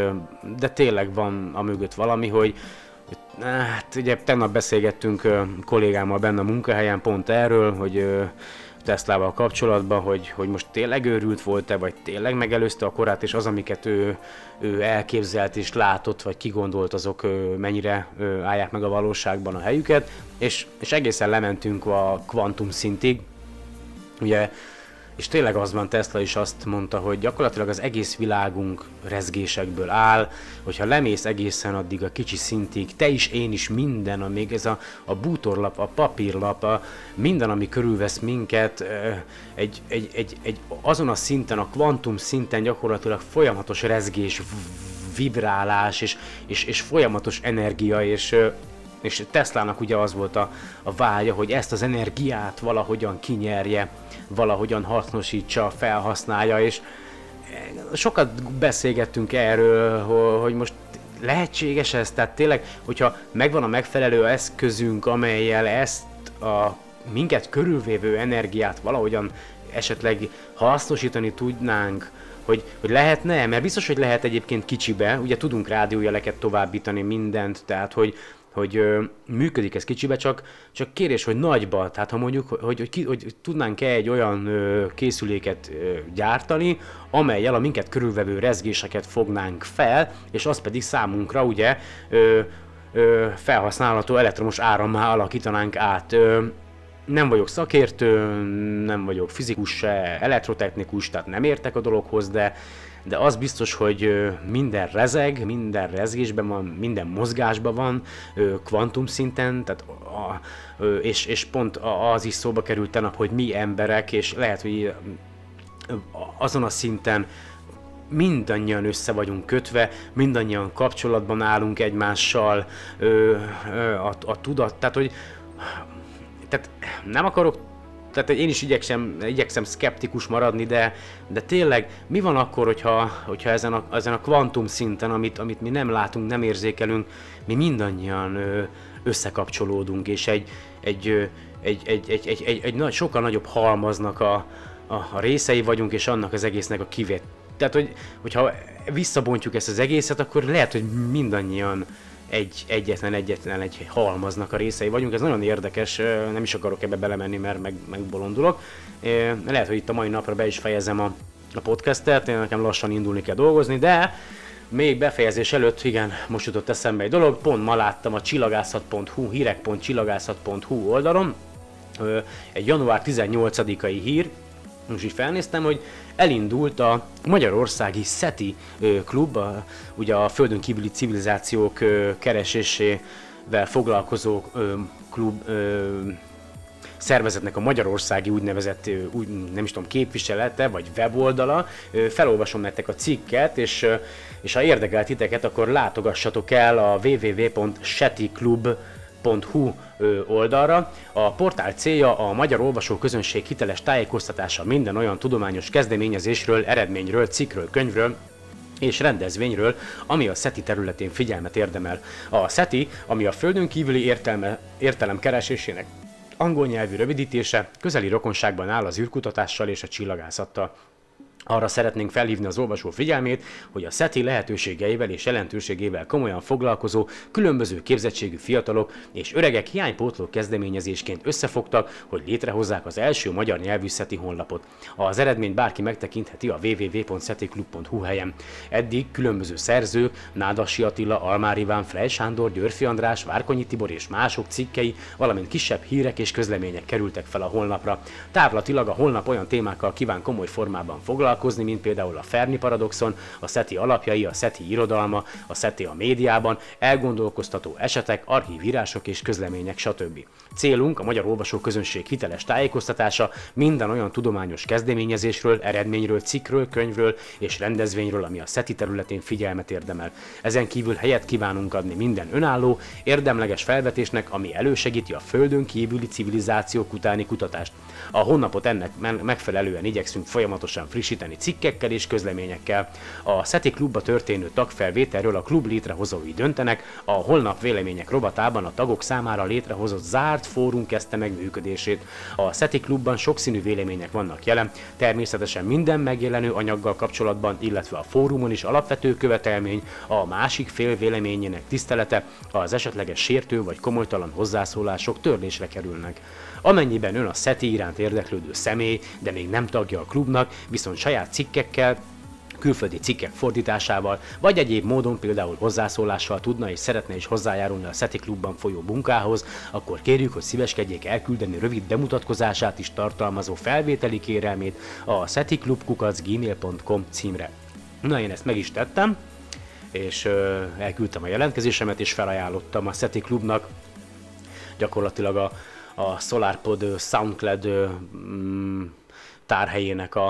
de tényleg van a mögött valami, hogy Hát ugye tegnap beszélgettünk kollégámmal benne a munkahelyen pont erről, hogy Teslával kapcsolatban, hogy, hogy most tényleg őrült volt-e, vagy tényleg megelőzte a korát, és az, amiket ő, ő elképzelt és látott, vagy kigondolt, azok mennyire állják meg a valóságban a helyüket, és, és egészen lementünk a kvantum szintig, ugye, és tényleg az van, Tesla is azt mondta, hogy gyakorlatilag az egész világunk rezgésekből áll, hogyha lemész egészen addig a kicsi szintig, te is, én is, minden, még ez a, a bútorlap, a papírlap, a, minden, ami körülvesz minket, egy, egy, egy, egy, azon a szinten, a kvantum szinten gyakorlatilag folyamatos rezgés, vibrálás, és, és, és folyamatos energia, és és Teslának ugye az volt a, a vágya, hogy ezt az energiát valahogyan kinyerje, valahogyan hasznosítsa, felhasználja, és sokat beszélgettünk erről, ho- hogy most lehetséges ez, tehát tényleg, hogyha megvan a megfelelő eszközünk, amelyel ezt a minket körülvévő energiát valahogyan esetleg hasznosítani tudnánk, hogy, hogy lehetne, mert biztos, hogy lehet egyébként kicsibe, ugye tudunk rádiójeleket továbbítani mindent, tehát hogy, hogy ö, működik ez kicsibe, csak, csak kérés, hogy nagyba, tehát ha mondjuk, hogy, hogy, hogy tudnánk-e egy olyan ö, készüléket ö, gyártani, amelyel a minket körülvevő rezgéseket fognánk fel, és az pedig számunkra ugye ö, ö, felhasználható elektromos árammá alakítanánk át. Ö, nem vagyok szakértő, nem vagyok fizikus se, elektrotechnikus, tehát nem értek a dologhoz, de, de az biztos, hogy minden rezeg, minden rezgésben van, minden mozgásban van, kvantum szinten, tehát a, és, és pont a- az is szóba került tegnap, hogy mi emberek, és lehet, hogy azon a szinten mindannyian össze vagyunk kötve, mindannyian kapcsolatban állunk egymással, a, a tudat, tehát hogy tehát nem akarok, tehát én is igyekszem, igyekszem szkeptikus maradni, de, de tényleg mi van akkor, hogyha, hogyha ezen, a, ezen a kvantum szinten, amit, amit mi nem látunk, nem érzékelünk, mi mindannyian összekapcsolódunk, és egy, egy, egy, egy, egy, egy, egy, egy nagy, sokkal nagyobb halmaznak a, a, a részei vagyunk, és annak az egésznek a kivet. Tehát, hogy, hogyha visszabontjuk ezt az egészet, akkor lehet, hogy mindannyian egy, egyetlen, egyetlen egy halmaznak a részei vagyunk. Ez nagyon érdekes, nem is akarok ebbe belemenni, mert meg, megbolondulok. Lehet, hogy itt a mai napra be is fejezem a, a podcastet, én nekem lassan indulni kell dolgozni, de még befejezés előtt, igen, most jutott eszembe egy dolog, pont ma láttam a csillagászat.hu, hírek.csillagászat.hu oldalon, egy január 18-ai hír, most így felnéztem, hogy elindult a Magyarországi SETI klub, a, ugye a földön kívüli civilizációk keresésével foglalkozó klub szervezetnek a magyarországi úgynevezett, úgy, nem is tudom, képviselete, vagy weboldala. Felolvasom nektek a cikket, és, és ha érdekel titeket, akkor látogassatok el a www.setiklub.hu ö, oldalra. A portál célja a magyar olvasó közönség hiteles tájékoztatása minden olyan tudományos kezdeményezésről, eredményről, cikkről, könyvről, és rendezvényről, ami a SETI területén figyelmet érdemel. A SETI, ami a földön kívüli értelme, értelem keresésének angol nyelvű rövidítése, közeli rokonságban áll az űrkutatással és a csillagászattal. Arra szeretnénk felhívni az olvasó figyelmét, hogy a SETI lehetőségeivel és jelentőségével komolyan foglalkozó, különböző képzettségű fiatalok és öregek hiánypótló kezdeményezésként összefogtak, hogy létrehozzák az első magyar nyelvű SETI honlapot. Az eredményt bárki megtekintheti a www.setiklub.hu helyen. Eddig különböző szerzők, Nádasi Attila, Almár Iván, Frey Sándor, Györfi András, Várkonyi Tibor és mások cikkei, valamint kisebb hírek és közlemények kerültek fel a honlapra. Távlatilag a honlap olyan témákkal kíván komoly formában foglalkozni, foglalkozni, mint például a Fermi paradoxon, a SETI alapjai, a SETI irodalma, a SETI a médiában, elgondolkoztató esetek, archívírások és közlemények, stb. Célunk a magyar olvasóközönség hiteles tájékoztatása minden olyan tudományos kezdeményezésről, eredményről, cikkről, könyvről és rendezvényről, ami a SETI területén figyelmet érdemel. Ezen kívül helyet kívánunk adni minden önálló, érdemleges felvetésnek, ami elősegíti a földön kívüli civilizációk utáni kutatást. A honlapot ennek megfelelően igyekszünk folyamatosan frissíteni cikkekkel és közleményekkel. A SETI klubba történő tagfelvételről a klub létrehozói döntenek, a holnap vélemények rovatában a tagok számára létrehozott zárt fórum kezdte meg működését. A SETI klubban sokszínű vélemények vannak jelen, természetesen minden megjelenő anyaggal kapcsolatban, illetve a fórumon is alapvető követelmény a másik fél véleményének tisztelete, az esetleges sértő vagy komolytalan hozzászólások törlésre kerülnek. Amennyiben ön a SETI iránt érdeklődő személy, de még nem tagja a klubnak, viszont saját cikkekkel, külföldi cikkek fordításával, vagy egyéb módon például hozzászólással tudna és szeretne is hozzájárulni a SETI klubban folyó munkához, akkor kérjük, hogy szíveskedjék elküldeni rövid bemutatkozását is tartalmazó felvételi kérelmét a setiklubkukacgmail.com címre. Na, én ezt meg is tettem, és ö, elküldtem a jelentkezésemet, és felajánlottam a SETI klubnak gyakorlatilag a a SolarPod SoundCloud mm, tárhelyének a,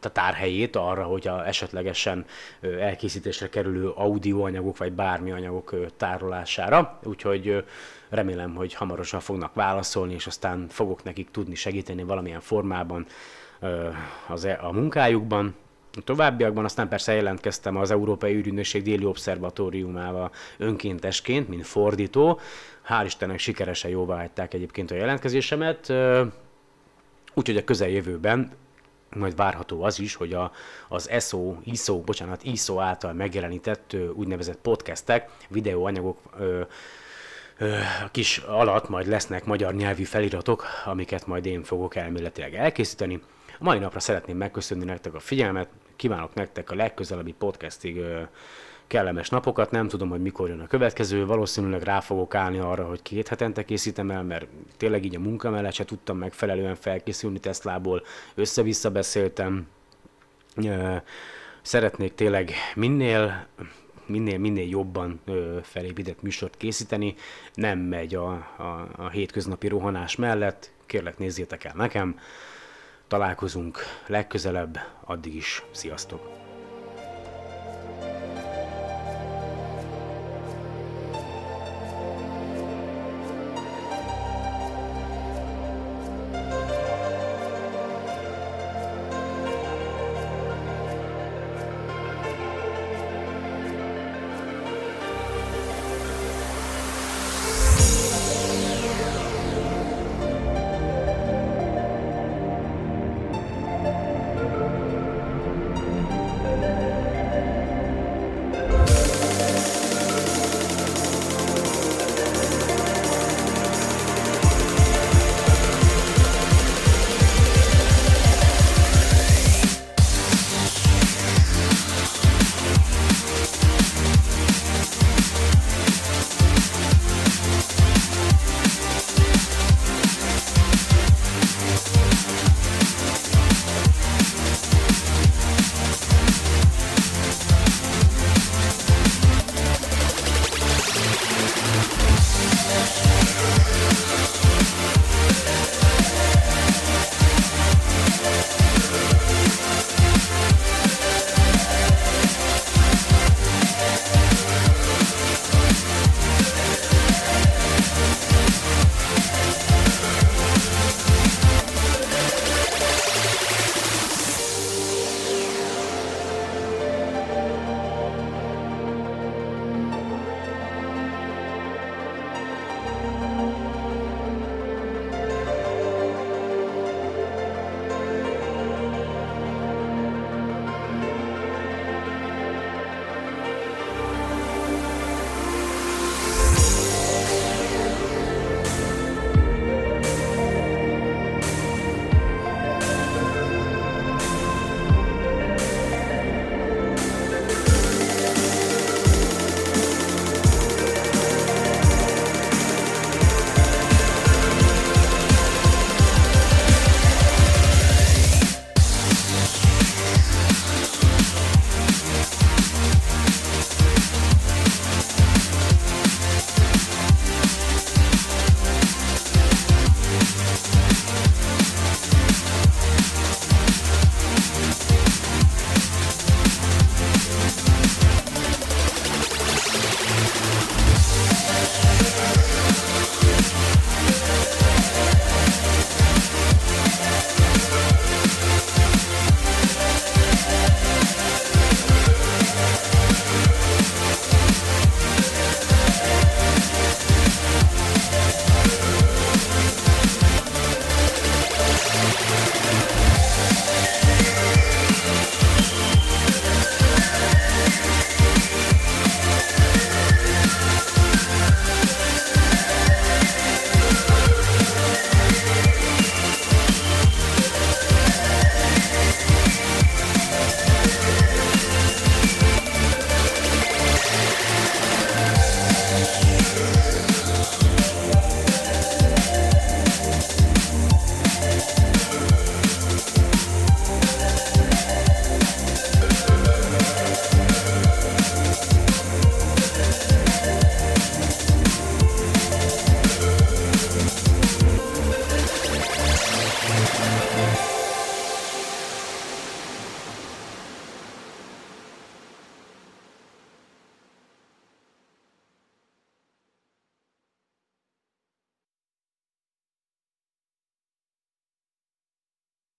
a tárhelyét arra, hogy a esetlegesen elkészítésre kerülő audioanyagok vagy bármi anyagok tárolására. Úgyhogy remélem, hogy hamarosan fognak válaszolni, és aztán fogok nekik tudni segíteni valamilyen formában az, e, a munkájukban. A továbbiakban aztán persze jelentkeztem az Európai Űrügynökség déli obszervatóriumával önkéntesként, mint fordító, Hál' Istennek sikeresen jóvá hagyták egyébként a jelentkezésemet, úgyhogy a közeljövőben majd várható az is, hogy a, az ESO, ISO, bocsánat, ISO által megjelenített úgynevezett podcastek, videóanyagok ö, ö, kis alatt majd lesznek magyar nyelvi feliratok, amiket majd én fogok elméletileg elkészíteni. A mai napra szeretném megköszönni nektek a figyelmet, kívánok nektek a legközelebbi podcastig kellemes napokat, nem tudom, hogy mikor jön a következő, valószínűleg rá fogok állni arra, hogy két hetente készítem el, mert tényleg így a munka mellett se tudtam megfelelően felkészülni Teslából, össze-vissza beszéltem, szeretnék tényleg minél minél, minél jobban ö, felépített műsort készíteni, nem megy a, a, a hétköznapi rohanás mellett, kérlek nézzétek el nekem, találkozunk legközelebb, addig is, sziasztok!